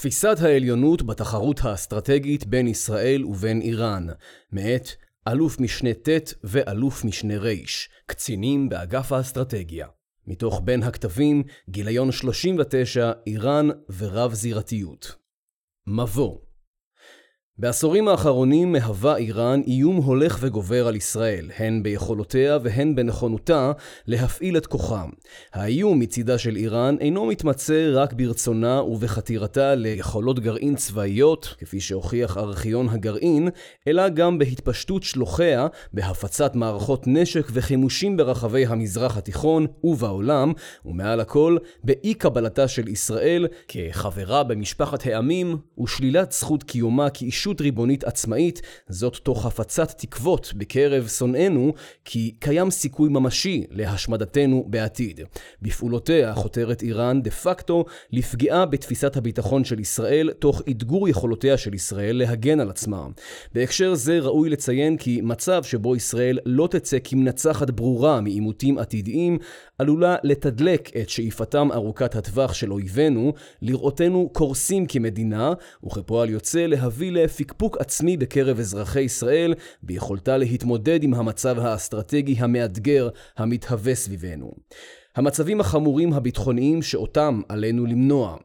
תפיסת העליונות בתחרות האסטרטגית בין ישראל ובין איראן, מאת אלוף משנה ט' ואלוף משנה ר', קצינים באגף האסטרטגיה. מתוך בין הכתבים, גיליון 39, איראן ורב זירתיות. מבוא בעשורים האחרונים מהווה איראן איום הולך וגובר על ישראל, הן ביכולותיה והן בנכונותה להפעיל את כוחה. האיום מצידה של איראן אינו מתמצא רק ברצונה ובחתירתה ליכולות גרעין צבאיות, כפי שהוכיח ארכיון הגרעין, אלא גם בהתפשטות שלוחיה, בהפצת מערכות נשק וחימושים ברחבי המזרח התיכון ובעולם, ומעל הכל, באי קבלתה של ישראל כחברה במשפחת העמים, ושלילת זכות קיומה כאישור ישות ריבונית עצמאית, זאת תוך הפצת תקוות בקרב שונאינו, כי קיים סיכוי ממשי להשמדתנו בעתיד. בפעולותיה חותרת איראן דה פקטו לפגיעה בתפיסת הביטחון של ישראל, תוך אתגור יכולותיה של ישראל להגן על עצמה. בהקשר זה ראוי לציין כי מצב שבו ישראל לא תצא כמנצחת ברורה מעימותים עתידיים, עלולה לתדלק את שאיפתם ארוכת הטווח של אויבינו, לראותנו קורסים כמדינה, וכפועל יוצא להביא לפקפוק עצמי בקרב אזרחי ישראל, ביכולתה להתמודד עם המצב האסטרטגי המאתגר המתהווה סביבנו. המצבים החמורים הביטחוניים שאותם עלינו למנוע.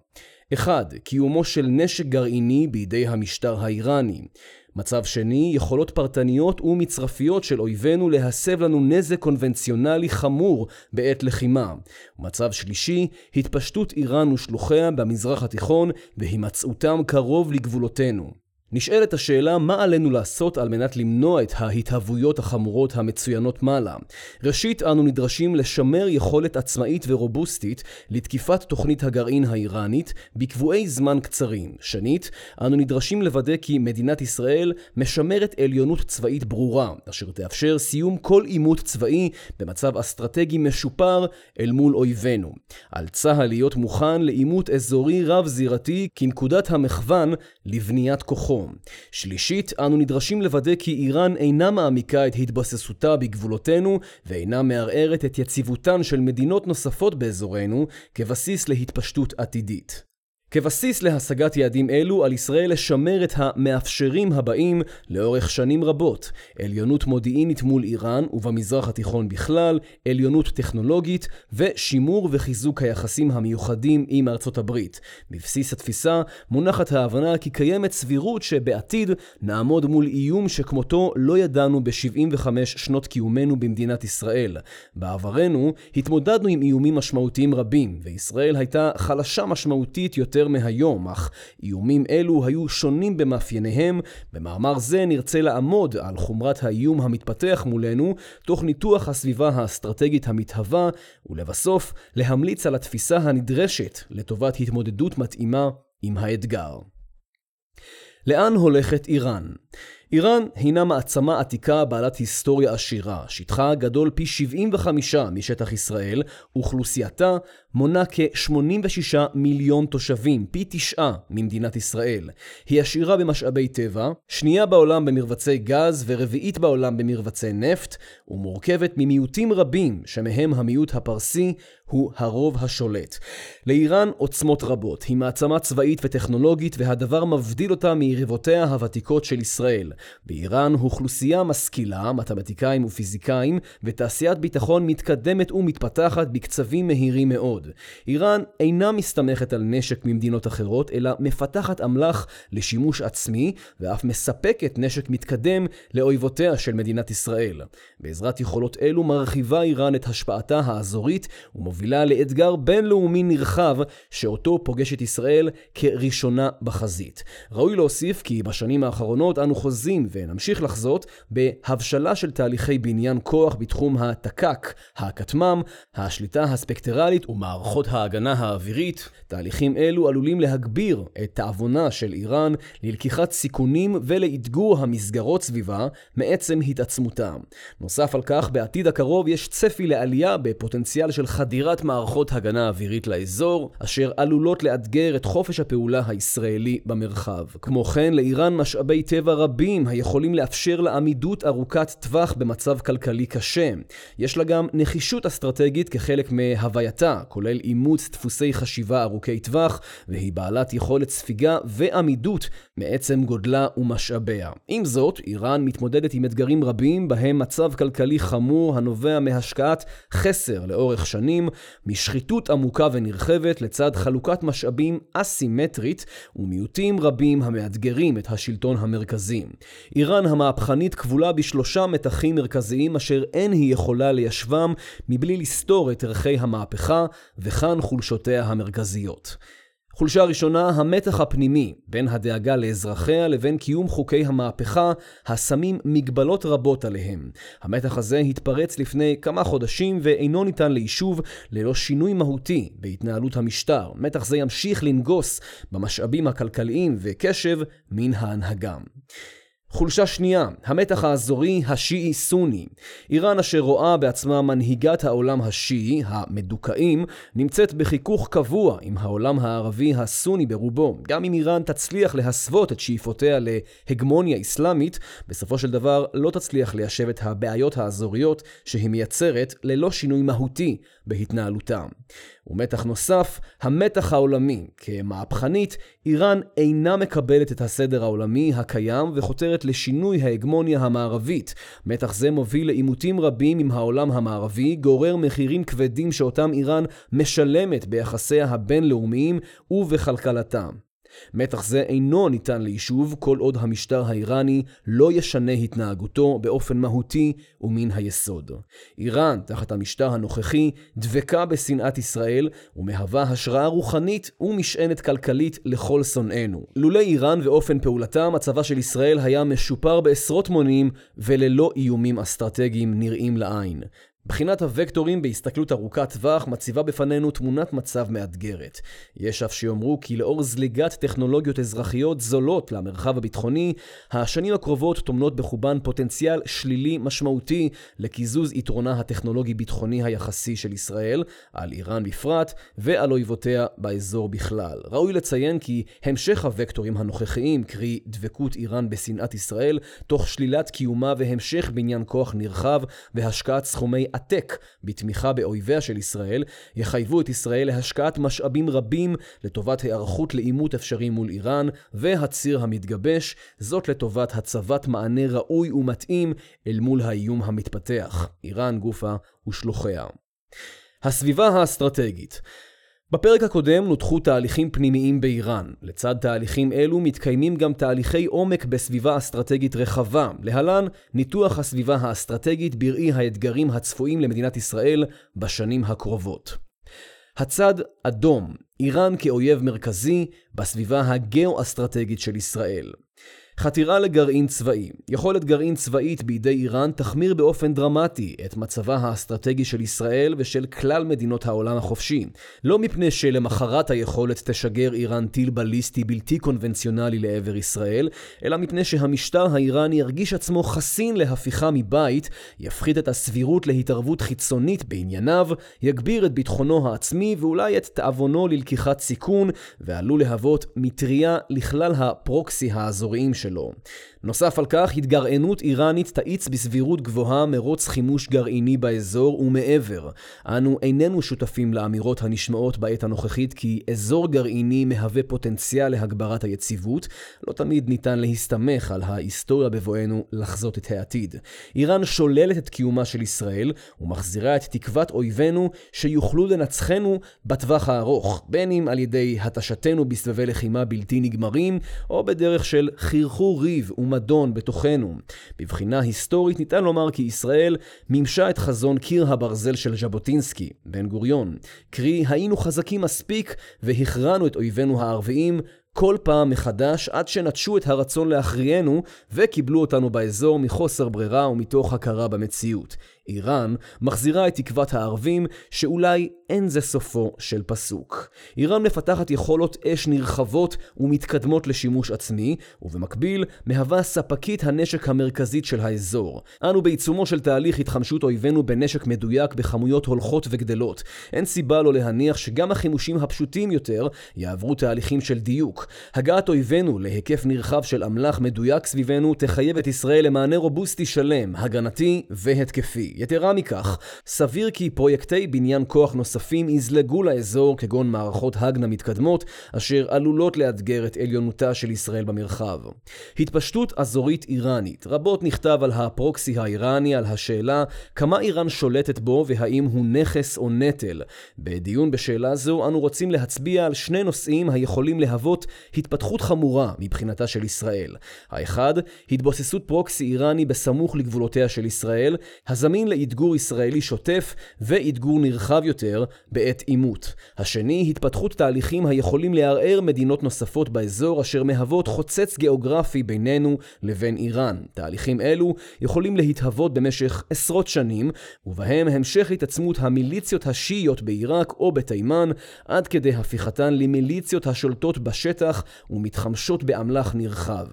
1. קיומו של נשק גרעיני בידי המשטר האיראני. מצב שני, יכולות פרטניות ומצרפיות של אויבינו להסב לנו נזק קונבנציונלי חמור בעת לחימה. מצב שלישי, התפשטות איראן ושלוחיה במזרח התיכון והימצאותם קרוב לגבולותינו. נשאלת השאלה מה עלינו לעשות על מנת למנוע את ההתהוויות החמורות המצוינות מעלה. ראשית, אנו נדרשים לשמר יכולת עצמאית ורובוסטית לתקיפת תוכנית הגרעין האיראנית בקבועי זמן קצרים. שנית, אנו נדרשים לוודא כי מדינת ישראל משמרת עליונות צבאית ברורה, אשר תאפשר סיום כל עימות צבאי במצב אסטרטגי משופר אל מול אויבינו. על צה"ל להיות מוכן לעימות אזורי רב-זירתי כנקודת המחוון לבניית כוחו. שלום. שלישית, אנו נדרשים לוודא כי איראן אינה מעמיקה את התבססותה בגבולותינו ואינה מערערת את יציבותן של מדינות נוספות באזורנו כבסיס להתפשטות עתידית. כבסיס להשגת יעדים אלו על ישראל לשמר את המאפשרים הבאים לאורך שנים רבות עליונות מודיעינית מול איראן ובמזרח התיכון בכלל, עליונות טכנולוגית ושימור וחיזוק היחסים המיוחדים עם ארצות הברית. בבסיס התפיסה מונחת ההבנה כי קיימת סבירות שבעתיד נעמוד מול איום שכמותו לא ידענו ב-75 שנות קיומנו במדינת ישראל. בעברנו התמודדנו עם איומים משמעותיים רבים וישראל הייתה חלשה משמעותית יותר יותר מהיום, אך איומים אלו היו שונים במאפייניהם. במאמר זה נרצה לעמוד על חומרת האיום המתפתח מולנו, תוך ניתוח הסביבה האסטרטגית המתהווה, ולבסוף להמליץ על התפיסה הנדרשת לטובת התמודדות מתאימה עם האתגר. לאן הולכת איראן? איראן הינה מעצמה עתיקה בעלת היסטוריה עשירה, שטחה גדול פי 75 משטח ישראל, אוכלוסייתה מונה כ-86 מיליון תושבים, פי תשעה ממדינת ישראל. היא עשירה במשאבי טבע, שנייה בעולם במרבצי גז ורביעית בעולם במרבצי נפט, ומורכבת ממיעוטים רבים, שמהם המיעוט הפרסי הוא הרוב השולט. לאיראן עוצמות רבות, היא מעצמה צבאית וטכנולוגית, והדבר מבדיל אותה מיריבותיה הוותיקות של ישראל. באיראן אוכלוסייה משכילה, מתמטיקאים ופיזיקאים, ותעשיית ביטחון מתקדמת ומתפתחת בקצבים מהירים מאוד. איראן אינה מסתמכת על נשק ממדינות אחרות, אלא מפתחת אמל"ח לשימוש עצמי, ואף מספקת נשק מתקדם לאויבותיה של מדינת ישראל. בעזרת יכולות אלו מרחיבה איראן את השפעתה האזורית, ומובילה לאתגר בינלאומי נרחב, שאותו פוגשת ישראל כראשונה בחזית. ראוי להוסיף כי בשנים האחרונות אנו חוזים לחוזים ונמשיך לחזות בהבשלה של תהליכי בניין כוח בתחום התק"ק, הכטמ"ם, השליטה הספקטרלית ומערכות ההגנה האווירית. תהליכים אלו עלולים להגביר את תאבונה של איראן ללקיחת סיכונים ולאתגור המסגרות סביבה מעצם התעצמותם. נוסף על כך, בעתיד הקרוב יש צפי לעלייה בפוטנציאל של חדירת מערכות הגנה אווירית לאזור, אשר עלולות לאתגר את חופש הפעולה הישראלי במרחב. כמו כן, לאיראן משאבי טבע רבים משאבים היכולים לאפשר לה עמידות ארוכת טווח במצב כלכלי קשה. יש לה גם נחישות אסטרטגית כחלק מהווייתה, כולל אימוץ דפוסי חשיבה ארוכי טווח, והיא בעלת יכולת ספיגה ועמידות מעצם גודלה ומשאביה. עם זאת, איראן מתמודדת עם אתגרים רבים, בהם מצב כלכלי חמור הנובע מהשקעת חסר לאורך שנים, משחיתות עמוקה ונרחבת לצד חלוקת משאבים אסימטרית, ומיעוטים רבים המאתגרים את השלטון המרכזי. איראן המהפכנית כבולה בשלושה מתחים מרכזיים אשר אין היא יכולה ליישבם מבלי לסתור את ערכי המהפכה, וכאן חולשותיה המרכזיות. חולשה ראשונה, המתח הפנימי בין הדאגה לאזרחיה לבין קיום חוקי המהפכה, השמים מגבלות רבות עליהם. המתח הזה התפרץ לפני כמה חודשים ואינו ניתן ליישוב ללא שינוי מהותי בהתנהלות המשטר. מתח זה ימשיך לנגוס במשאבים הכלכליים וקשב מן ההנהגה. חולשה שנייה, המתח האזורי השיעי-סוני. איראן אשר רואה בעצמה מנהיגת העולם השיעי, המדוכאים, נמצאת בחיכוך קבוע עם העולם הערבי הסוני ברובו. גם אם איראן תצליח להסוות את שאיפותיה להגמוניה אסלאמית, בסופו של דבר לא תצליח ליישב את הבעיות האזוריות שהיא מייצרת ללא שינוי מהותי בהתנהלותה. ומתח נוסף, המתח העולמי. כמהפכנית, איראן אינה מקבלת את הסדר העולמי הקיים וחותרת לשינוי ההגמוניה המערבית. מתח זה מוביל לעימותים רבים עם העולם המערבי, גורר מחירים כבדים שאותם איראן משלמת ביחסיה הבינלאומיים ובכלכלתה. מתח זה אינו ניתן ליישוב כל עוד המשטר האיראני לא ישנה התנהגותו באופן מהותי ומן היסוד. איראן, תחת המשטר הנוכחי, דבקה בשנאת ישראל ומהווה השראה רוחנית ומשענת כלכלית לכל שונאינו. לולא איראן ואופן פעולתה, מצבה של ישראל היה משופר בעשרות מונים וללא איומים אסטרטגיים נראים לעין. בחינת הוקטורים בהסתכלות ארוכת טווח מציבה בפנינו תמונת מצב מאתגרת. יש אף שיאמרו כי לאור זליגת טכנולוגיות אזרחיות זולות למרחב הביטחוני, השנים הקרובות טומנות בחובן פוטנציאל שלילי משמעותי לקיזוז יתרונה הטכנולוגי-ביטחוני היחסי של ישראל, על איראן בפרט, ועל אויבותיה באזור בכלל. ראוי לציין כי המשך הוקטורים הנוכחיים, קרי דבקות איראן בשנאת ישראל, תוך שלילת קיומה והמשך בניין כוח נרחב והשקעת סכומי עתק בתמיכה באויביה של ישראל, יחייבו את ישראל להשקעת משאבים רבים לטובת היערכות לעימות אפשרי מול איראן, והציר המתגבש, זאת לטובת הצבת מענה ראוי ומתאים אל מול האיום המתפתח, איראן גופה ושלוחיה. הסביבה האסטרטגית בפרק הקודם נותחו תהליכים פנימיים באיראן. לצד תהליכים אלו מתקיימים גם תהליכי עומק בסביבה אסטרטגית רחבה. להלן, ניתוח הסביבה האסטרטגית בראי האתגרים הצפויים למדינת ישראל בשנים הקרובות. הצד אדום, איראן כאויב מרכזי בסביבה הגאו-אסטרטגית של ישראל. חתירה לגרעין צבאי. יכולת גרעין צבאית בידי איראן תחמיר באופן דרמטי את מצבה האסטרטגי של ישראל ושל כלל מדינות העולם החופשי. לא מפני שלמחרת היכולת תשגר איראן טיל בליסטי בלתי קונבנציונלי לעבר ישראל, אלא מפני שהמשטר האיראני ירגיש עצמו חסין להפיכה מבית, יפחית את הסבירות להתערבות חיצונית בענייניו, יגביר את ביטחונו העצמי ואולי את תאבונו ללקיחת סיכון, ועלול להוות מטריה לכלל הפרוקסי האזוריים שלו. נוסף על כך, התגרענות איראנית תאיץ בסבירות גבוהה מרוץ חימוש גרעיני באזור ומעבר. אנו איננו שותפים לאמירות הנשמעות בעת הנוכחית כי אזור גרעיני מהווה פוטנציאל להגברת היציבות. לא תמיד ניתן להסתמך על ההיסטוריה בבואנו לחזות את העתיד. איראן שוללת את קיומה של ישראל ומחזירה את תקוות אויבינו שיוכלו לנצחנו בטווח הארוך, בין אם על ידי התשתנו בסבבי לחימה בלתי נגמרים, או בדרך של חרחור ריב ומדון בתוכנו. בבחינה היסטורית ניתן לומר כי ישראל מימשה את חזון קיר הברזל של ז'בוטינסקי, בן גוריון. קרי, היינו חזקים מספיק והכרענו את אויבינו הערביים כל פעם מחדש עד שנטשו את הרצון להכריענו וקיבלו אותנו באזור מחוסר ברירה ומתוך הכרה במציאות. איראן מחזירה את תקוות הערבים שאולי אין זה סופו של פסוק. איראן מפתחת יכולות אש נרחבות ומתקדמות לשימוש עצמי, ובמקביל מהווה ספקית הנשק המרכזית של האזור. אנו בעיצומו של תהליך התחמשות אויבינו בנשק מדויק בכמויות הולכות וגדלות. אין סיבה לא להניח שגם החימושים הפשוטים יותר יעברו תהליכים של דיוק. הגעת אויבינו להיקף נרחב של אמל"ח מדויק סביבנו תחייב את ישראל למענה רובוסטי שלם, הגנתי והתקפי. יתרה מכך, סביר כי פרויקטי בניין כוח נוספים יזלגו לאזור כגון מערכות הגנה מתקדמות, אשר עלולות לאתגר את עליונותה של ישראל במרחב. התפשטות אזורית איראנית רבות נכתב על הפרוקסי האיראני, על השאלה כמה איראן שולטת בו והאם הוא נכס או נטל. בדיון בשאלה זו אנו רוצים להצביע על שני נושאים היכולים להוות התפתחות חמורה מבחינתה של ישראל. האחד, התבוססות פרוקסי איראני בסמוך לגבולותיה של ישראל, הזמין לאתגור ישראלי שוטף ואתגור נרחב יותר בעת עימות. השני, התפתחות תהליכים היכולים לערער מדינות נוספות באזור אשר מהוות חוצץ גיאוגרפי בינינו לבין איראן. תהליכים אלו יכולים להתהוות במשך עשרות שנים, ובהם המשך התעצמות המיליציות השיעיות בעיראק או בתימן, עד כדי הפיכתן למיליציות השולטות בשטח ומתחמשות באמל"ח נרחב.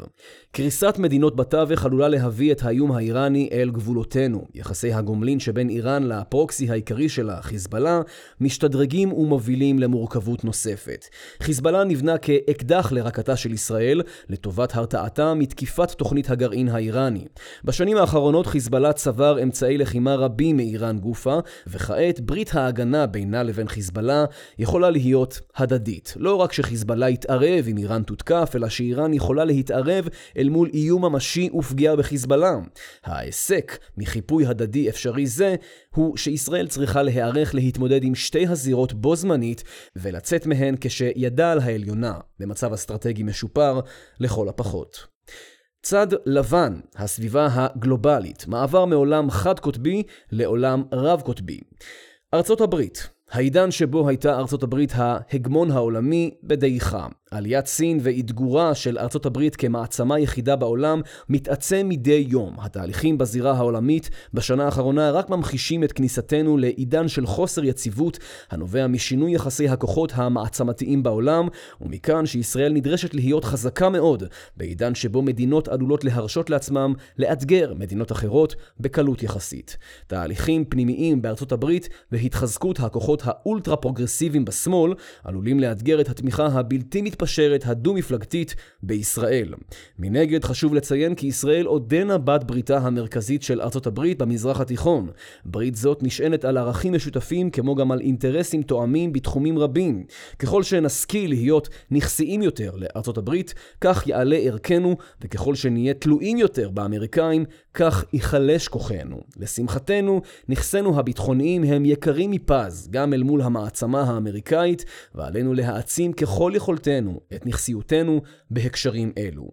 קריסת מדינות בתווך עלולה להביא את האיום האיראני אל גבולותינו. יחסי הגומלין שבין איראן לפרוקסי העיקרי שלה, חיזבאללה, משתדרגים ומובילים למורכבות נוספת. חיזבאללה נבנה כאקדח לרקתה של ישראל, לטובת הרתעתה מתקיפת תוכנית הגרעין האיראני. בשנים האחרונות חיזבאללה צבר אמצעי לחימה רבים מאיראן גופה, וכעת ברית ההגנה בינה לבין חיזבאללה יכולה להיות הדדית. לא רק שחיזבאללה יתערב אם איראן תותקף, אלא שאיראן יכולה להתערב אל מול איום ממשי ופגיעה בחיזבאללה. ההיסק מחיפוי הדדי אפשרי זה הוא שישראל צריכה להיערך להתמודד עם שתי הזירות בו זמנית ולצאת מהן כשידה על העליונה, במצב אסטרטגי משופר לכל הפחות. צד לבן, הסביבה הגלובלית, מעבר מעולם חד-קוטבי לעולם רב-קוטבי. ארצות הברית, העידן שבו הייתה ארצות הברית ההגמון העולמי בדעיכה. עליית סין ואתגורה של ארצות הברית כמעצמה יחידה בעולם מתעצם מדי יום. התהליכים בזירה העולמית בשנה האחרונה רק ממחישים את כניסתנו לעידן של חוסר יציבות הנובע משינוי יחסי הכוחות המעצמתיים בעולם, ומכאן שישראל נדרשת להיות חזקה מאוד בעידן שבו מדינות עלולות להרשות לעצמם לאתגר מדינות אחרות בקלות יחסית. תהליכים פנימיים בארצות הברית והתחזקות הכוחות האולטרה פרוגרסיביים בשמאל עלולים לאתגר את התמיכה הבלתי מתפשטת המתפשרת הדו-מפלגתית בישראל. מנגד חשוב לציין כי ישראל עודנה בת בריתה המרכזית של ארצות הברית במזרח התיכון. ברית זאת נשענת על ערכים משותפים כמו גם על אינטרסים תואמים בתחומים רבים. ככל שנשכיל להיות נכסיים יותר לארצות הברית, כך יעלה ערכנו, וככל שנהיה תלויים יותר באמריקאים, כך ייחלש כוחנו. לשמחתנו, נכסינו הביטחוניים הם יקרים מפז, גם אל מול המעצמה האמריקאית, ועלינו להעצים ככל יכולתנו את נכסיותנו בהקשרים אלו.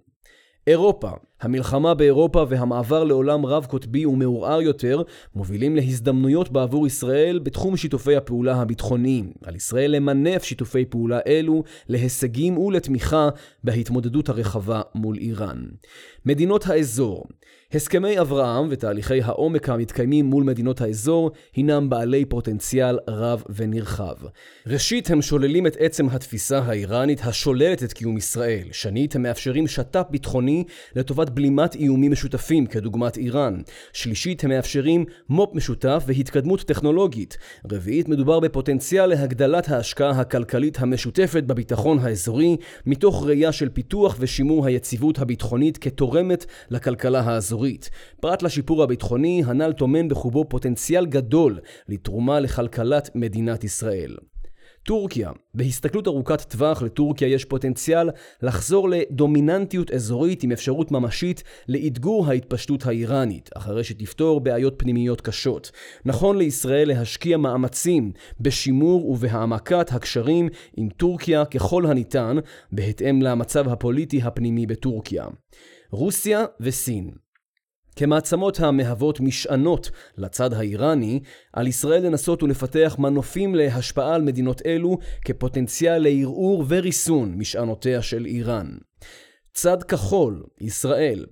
אירופה, המלחמה באירופה והמעבר לעולם רב-קוטבי ומעורער יותר מובילים להזדמנויות בעבור ישראל בתחום שיתופי הפעולה הביטחוניים. על ישראל למנף שיתופי פעולה אלו להישגים ולתמיכה בהתמודדות הרחבה מול איראן. מדינות האזור הסכמי אברהם ותהליכי העומק המתקיימים מול מדינות האזור הינם בעלי פוטנציאל רב ונרחב. ראשית, הם שוללים את עצם התפיסה האיראנית השוללת את קיום ישראל. שנית, הם מאפשרים שת"פ ביטחוני לטובת בלימת איומים משותפים, כדוגמת איראן. שלישית, הם מאפשרים מו"פ משותף והתקדמות טכנולוגית. רביעית, מדובר בפוטנציאל להגדלת ההשקעה הכלכלית המשותפת בביטחון האזורי, מתוך ראייה של פיתוח ושימור היציבות הביטחונית כתורמת לכלכלה האזורית. אזורית. פרט לשיפור הביטחוני, הנ"ל טומן בחובו פוטנציאל גדול לתרומה לכלכלת מדינת ישראל. טורקיה, בהסתכלות ארוכת טווח לטורקיה יש פוטנציאל לחזור לדומיננטיות אזורית עם אפשרות ממשית לאתגור ההתפשטות האיראנית, אחרי שתפתור בעיות פנימיות קשות. נכון לישראל להשקיע מאמצים בשימור ובהעמקת הקשרים עם טורקיה ככל הניתן, בהתאם למצב הפוליטי הפנימי בטורקיה. רוסיה וסין כמעצמות המהוות משענות לצד האיראני, על ישראל לנסות ולפתח מנופים להשפעה על מדינות אלו כפוטנציאל לערעור וריסון משענותיה של איראן. צד כחול, ישראל.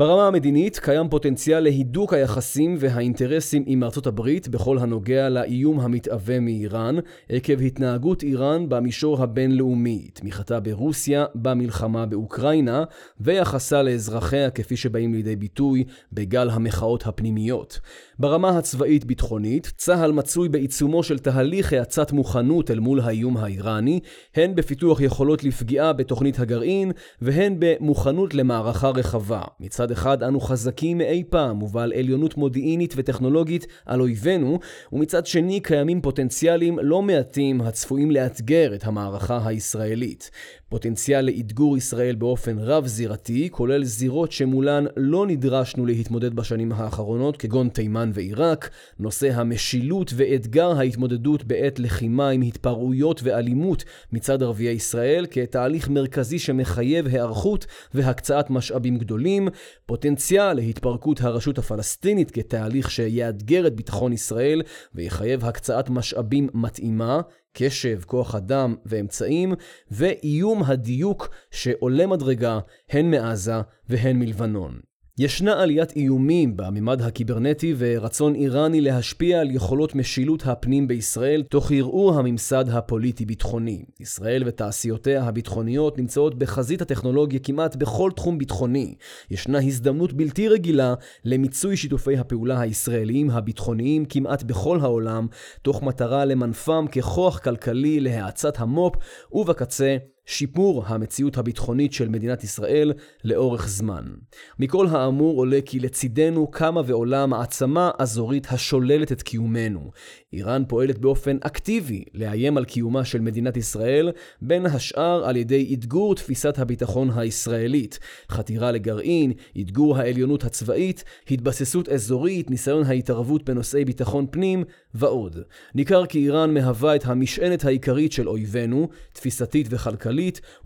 ברמה המדינית קיים פוטנציאל להידוק היחסים והאינטרסים עם ארצות הברית בכל הנוגע לאיום המתהווה מאיראן, עקב התנהגות איראן במישור הבינלאומי, תמיכתה ברוסיה במלחמה באוקראינה, ויחסה לאזרחיה כפי שבאים לידי ביטוי בגל המחאות הפנימיות. ברמה הצבאית-ביטחונית, צה"ל מצוי בעיצומו של תהליך האצת מוכנות אל מול האיום האיראני, הן בפיתוח יכולות לפגיעה בתוכנית הגרעין, והן במוכנות למערכה רחבה. מצד אחד אנו חזקים מאי פעם ובעל עליונות מודיעינית וטכנולוגית על אויבינו, ומצד שני קיימים פוטנציאלים לא מעטים הצפויים לאתגר את המערכה הישראלית. פוטנציאל לאתגור ישראל באופן רב-זירתי, כולל זירות שמולן לא נדרשנו להתמודד בשנים האחרונות, כגון תימן ועיראק, נושא המשילות ואתגר ההתמודדות בעת לחימה עם התפרעויות ואלימות מצד ערביי ישראל, כתהליך מרכזי שמחייב היערכות והקצאת משאבים גדולים, פוטנציאל להתפרקות הרשות הפלסטינית כתהליך שיאתגר את ביטחון ישראל ויחייב הקצאת משאבים מתאימה, קשב, כוח אדם ואמצעים, ואיום הדיוק שעולה מדרגה הן מעזה והן מלבנון. ישנה עליית איומים בממד הקיברנטי ורצון איראני להשפיע על יכולות משילות הפנים בישראל תוך ערעור הממסד הפוליטי-ביטחוני. ישראל ותעשיותיה הביטחוניות נמצאות בחזית הטכנולוגיה כמעט בכל תחום ביטחוני. ישנה הזדמנות בלתי רגילה למיצוי שיתופי הפעולה הישראליים הביטחוניים כמעט בכל העולם, תוך מטרה למנפם ככוח כלכלי להאצת המו"פ, ובקצה שיפור המציאות הביטחונית של מדינת ישראל לאורך זמן. מכל האמור עולה כי לצידנו קמה ועולה מעצמה אזורית השוללת את קיומנו. איראן פועלת באופן אקטיבי לאיים על קיומה של מדינת ישראל, בין השאר על ידי אתגור תפיסת הביטחון הישראלית, חתירה לגרעין, אתגור העליונות הצבאית, התבססות אזורית, ניסיון ההתערבות בנושאי ביטחון פנים ועוד. ניכר כי איראן מהווה את המשענת העיקרית של אויבינו, תפיסתית וכלכלית,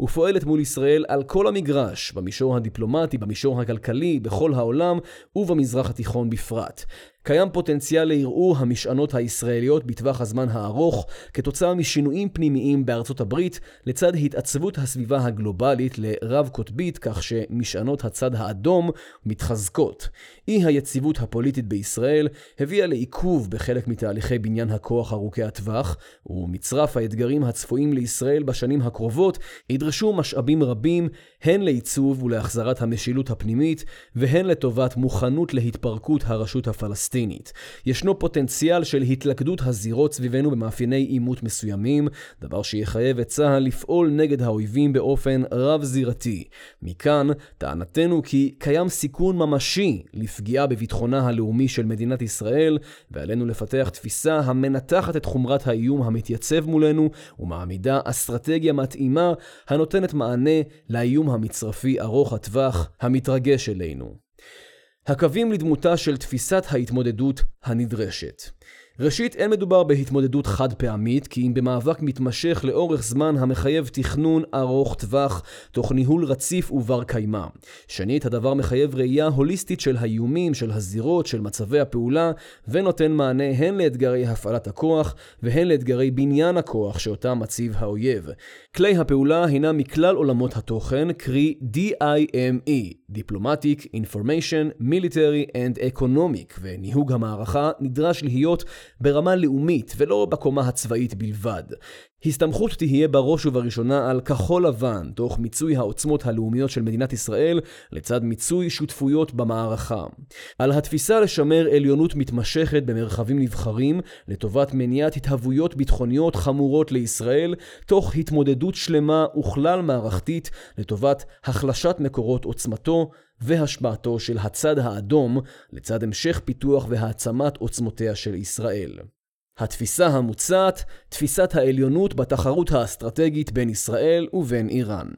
ופועלת מול ישראל על כל המגרש, במישור הדיפלומטי, במישור הכלכלי, בכל העולם ובמזרח התיכון בפרט. קיים פוטנציאל לערעור המשענות הישראליות בטווח הזמן הארוך כתוצאה משינויים פנימיים בארצות הברית לצד התעצבות הסביבה הגלובלית לרב-קוטבית כך שמשענות הצד האדום מתחזקות. אי היציבות הפוליטית בישראל הביאה לעיכוב בחלק מתהליכי בניין הכוח ארוכי הטווח, ומצרף האתגרים הצפויים לישראל בשנים הקרובות ידרשו משאבים רבים הן לעיצוב ולהחזרת המשילות הפנימית והן לטובת מוכנות להתפרקות הרשות הפלסטינית. פלסטינית. ישנו פוטנציאל של התלכדות הזירות סביבנו במאפייני עימות מסוימים, דבר שיחייב את צה"ל לפעול נגד האויבים באופן רב-זירתי. מכאן, טענתנו כי קיים סיכון ממשי לפגיעה בביטחונה הלאומי של מדינת ישראל, ועלינו לפתח תפיסה המנתחת את חומרת האיום המתייצב מולנו, ומעמידה אסטרטגיה מתאימה הנותנת מענה לאיום המצרפי ארוך הטווח המתרגש אלינו. הקווים לדמותה של תפיסת ההתמודדות הנדרשת. ראשית, אין מדובר בהתמודדות חד פעמית, כי אם במאבק מתמשך לאורך זמן המחייב תכנון ארוך טווח, תוך ניהול רציף ובר קיימא. שנית, הדבר מחייב ראייה הוליסטית של האיומים, של הזירות, של מצבי הפעולה, ונותן מענה הן לאתגרי הפעלת הכוח, והן לאתגרי בניין הכוח שאותם מציב האויב. כלי הפעולה הינם מכלל עולמות התוכן, קרי DIME, Diplomatic, Information, Military and Economic, וניהוג המערכה נדרש להיות ברמה לאומית ולא בקומה הצבאית בלבד. הסתמכות תהיה בראש ובראשונה על כחול לבן, תוך מיצוי העוצמות הלאומיות של מדינת ישראל, לצד מיצוי שותפויות במערכה. על התפיסה לשמר עליונות מתמשכת במרחבים נבחרים, לטובת מניעת התהוויות ביטחוניות חמורות לישראל, תוך התמודדות שלמה וכלל מערכתית, לטובת החלשת מקורות עוצמתו, והשפעתו של הצד האדום לצד המשך פיתוח והעצמת עוצמותיה של ישראל. התפיסה המוצעת, תפיסת העליונות בתחרות האסטרטגית בין ישראל ובין איראן.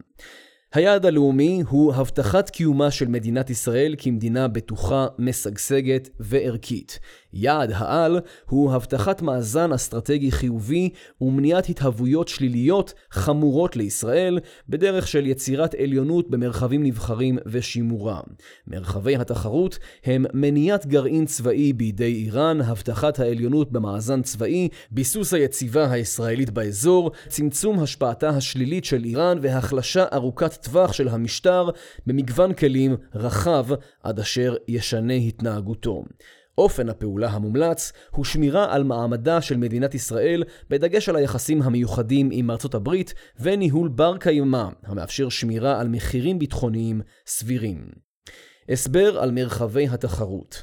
היעד הלאומי הוא הבטחת קיומה של מדינת ישראל כמדינה בטוחה, משגשגת וערכית. יעד העל הוא הבטחת מאזן אסטרטגי חיובי ומניעת התהוויות שליליות חמורות לישראל בדרך של יצירת עליונות במרחבים נבחרים ושימורם. מרחבי התחרות הם מניעת גרעין צבאי בידי איראן, הבטחת העליונות במאזן צבאי, ביסוס היציבה הישראלית באזור, צמצום השפעתה השלילית של איראן והחלשה ארוכת טווח של המשטר במגוון כלים רחב עד אשר ישנה התנהגותו. אופן הפעולה המומלץ הוא שמירה על מעמדה של מדינת ישראל, בדגש על היחסים המיוחדים עם ארצות הברית, וניהול בר קיימא, המאפשר שמירה על מחירים ביטחוניים סבירים. הסבר על מרחבי התחרות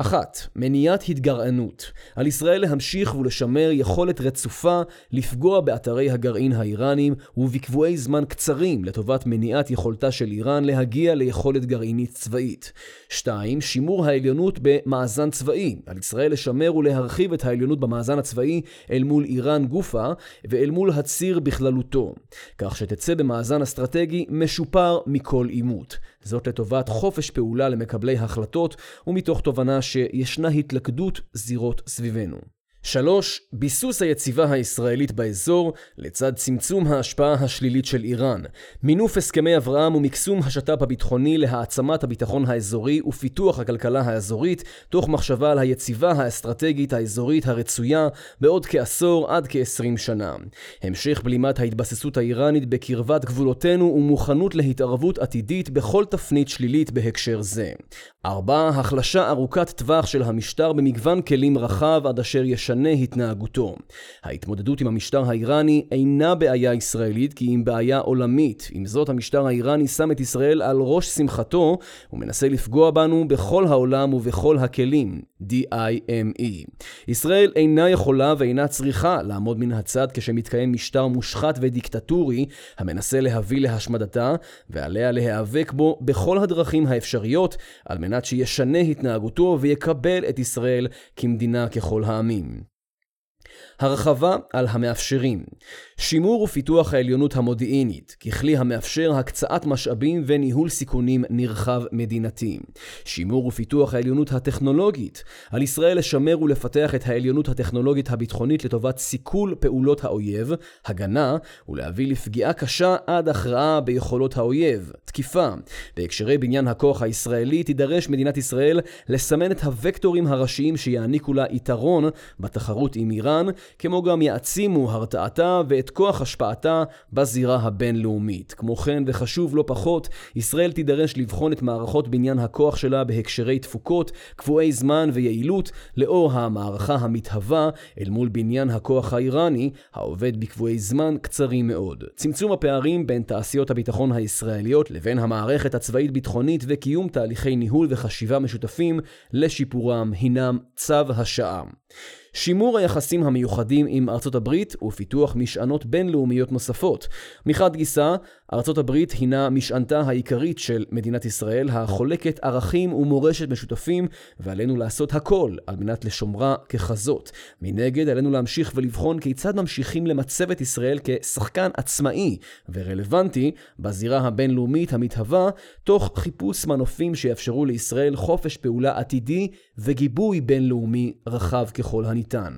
אחת, מניעת התגרענות. על ישראל להמשיך ולשמר יכולת רצופה לפגוע באתרי הגרעין האיראנים ובקבועי זמן קצרים לטובת מניעת יכולתה של איראן להגיע ליכולת גרעינית צבאית. 2. שימור העליונות במאזן צבאי. על ישראל לשמר ולהרחיב את העליונות במאזן הצבאי אל מול איראן גופה ואל מול הציר בכללותו, כך שתצא במאזן אסטרטגי משופר מכל עימות. זאת לטובת חופש פעולה למקבלי החלטות ומתוך תובנה שישנה התלכדות זירות סביבנו. 3. ביסוס היציבה הישראלית באזור לצד צמצום ההשפעה השלילית של איראן. מינוף הסכמי אברהם ומקסום השת"פ הביטחוני להעצמת הביטחון האזורי ופיתוח הכלכלה האזורית, תוך מחשבה על היציבה האסטרטגית האזורית הרצויה בעוד כעשור עד כ-20 שנה. המשך בלימת ההתבססות האיראנית בקרבת גבולותינו ומוכנות להתערבות עתידית בכל תפנית שלילית בהקשר זה. 4. החלשה ארוכת טווח של המשטר במגוון כלים רחב עד אשר ישנה תשתנה התנהגותו. ההתמודדות עם המשטר האיראני אינה בעיה ישראלית כי אם בעיה עולמית. עם זאת, המשטר האיראני שם את ישראל על ראש שמחתו ומנסה לפגוע בנו בכל העולם ובכל הכלים. DIME. ישראל אינה יכולה ואינה צריכה לעמוד מן הצד כשמתקיים משטר מושחת ודיקטטורי המנסה להביא להשמדתה, ועליה להיאבק בו בכל הדרכים האפשריות על מנת שישנה התנהגותו ויקבל את ישראל כמדינה ככל העמים. הרחבה על המאפשרים שימור ופיתוח העליונות המודיעינית, ככלי המאפשר הקצאת משאבים וניהול סיכונים נרחב מדינתי. שימור ופיתוח העליונות הטכנולוגית, על ישראל לשמר ולפתח את העליונות הטכנולוגית הביטחונית לטובת סיכול פעולות האויב, הגנה, ולהביא לפגיעה קשה עד הכרעה ביכולות האויב, תקיפה. בהקשרי בניין הכוח הישראלי תידרש מדינת ישראל לסמן את הוקטורים הראשיים שיעניקו לה יתרון בתחרות עם איראן, כמו גם יעצימו הרתעתה ואת כוח השפעתה בזירה הבינלאומית. כמו כן, וחשוב לא פחות, ישראל תידרש לבחון את מערכות בניין הכוח שלה בהקשרי תפוקות, קבועי זמן ויעילות, לאור המערכה המתהווה אל מול בניין הכוח האיראני, העובד בקבועי זמן קצרים מאוד. צמצום הפערים בין תעשיות הביטחון הישראליות לבין המערכת הצבאית-ביטחונית וקיום תהליכי ניהול וחשיבה משותפים לשיפורם הינם צו השעה. שימור היחסים המיוחדים עם ארצות הברית ופיתוח משענות בינלאומיות נוספות. מחד גיסא, ארצות הברית הינה משענתה העיקרית של מדינת ישראל, החולקת ערכים ומורשת משותפים, ועלינו לעשות הכל על מנת לשומרה ככזאת. מנגד, עלינו להמשיך ולבחון כיצד ממשיכים למצב את ישראל כשחקן עצמאי ורלוונטי בזירה הבינלאומית המתהווה, תוך חיפוש מנופים שיאפשרו לישראל חופש פעולה עתידי וגיבוי בינלאומי רחב ככל הניתן.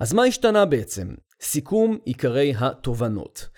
אז מה השתנה בעצם? סיכום עיקרי התובנות.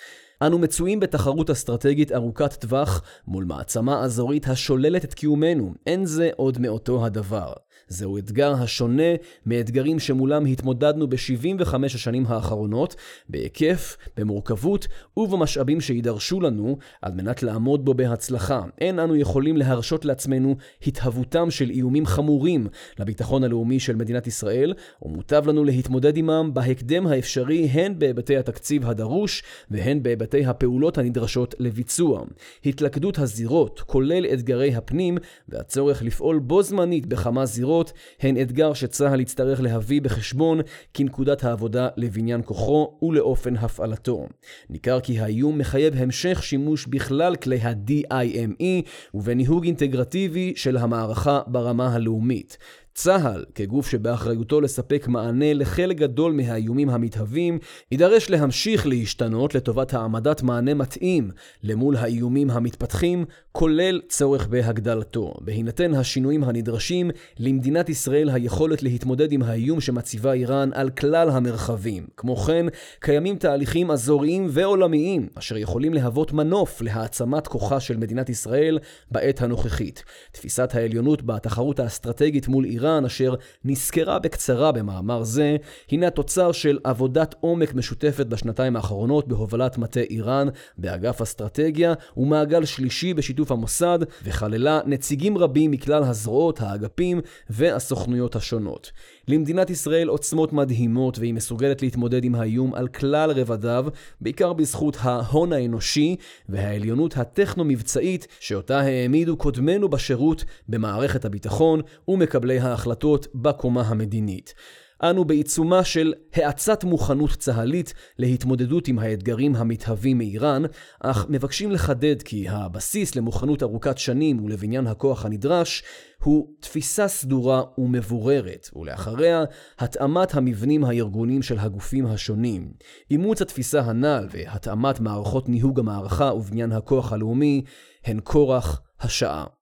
אנו מצויים בתחרות אסטרטגית ארוכת טווח מול מעצמה אזורית השוללת את קיומנו, אין זה עוד מאותו הדבר. זהו אתגר השונה מאתגרים שמולם התמודדנו ב-75 השנים האחרונות, בהיקף, במורכבות ובמשאבים שידרשו לנו על מנת לעמוד בו בהצלחה. אין אנו יכולים להרשות לעצמנו התהוותם של איומים חמורים לביטחון הלאומי של מדינת ישראל, ומוטב לנו להתמודד עמם בהקדם האפשרי הן בהיבטי התקציב הדרוש והן בהיבטי הפעולות הנדרשות לביצוע. התלכדות הזירות, כולל אתגרי הפנים והצורך לפעול בו זמנית בכמה זירות אחרות הן אתגר שצה"ל יצטרך להביא בחשבון כנקודת העבודה לבניין כוחו ולאופן הפעלתו. ניכר כי האיום מחייב המשך שימוש בכלל כלי ה-DIME ובניהוג אינטגרטיבי של המערכה ברמה הלאומית. צה"ל, כגוף שבאחריותו לספק מענה לחלק גדול מהאיומים המתהווים, יידרש להמשיך להשתנות לטובת העמדת מענה מתאים למול האיומים המתפתחים, כולל צורך בהגדלתו. בהינתן השינויים הנדרשים, למדינת ישראל היכולת להתמודד עם האיום שמציבה איראן על כלל המרחבים. כמו כן, קיימים תהליכים אזוריים ועולמיים, אשר יכולים להוות מנוף להעצמת כוחה של מדינת ישראל בעת הנוכחית. תפיסת העליונות בתחרות האסטרטגית מול איראן איראן, אשר נסקרה בקצרה במאמר זה, הינה תוצר של עבודת עומק משותפת בשנתיים האחרונות בהובלת מטה איראן באגף אסטרטגיה, ומעגל שלישי בשיתוף המוסד, וכללה נציגים רבים מכלל הזרועות, האגפים והסוכנויות השונות. למדינת ישראל עוצמות מדהימות והיא מסוגלת להתמודד עם האיום על כלל רבדיו, בעיקר בזכות ההון האנושי והעליונות הטכנו-מבצעית שאותה העמידו קודמינו בשירות במערכת הביטחון ומקבלי ההחלטות בקומה המדינית. אנו בעיצומה של האצת מוכנות צה"לית להתמודדות עם האתגרים המתהווים מאיראן, אך מבקשים לחדד כי הבסיס למוכנות ארוכת שנים ולבניין הכוח הנדרש הוא תפיסה סדורה ומבוררת, ולאחריה התאמת המבנים הארגוניים של הגופים השונים. אימוץ התפיסה הנ"ל והתאמת מערכות ניהוג המערכה ובניין הכוח הלאומי הן כורח השעה.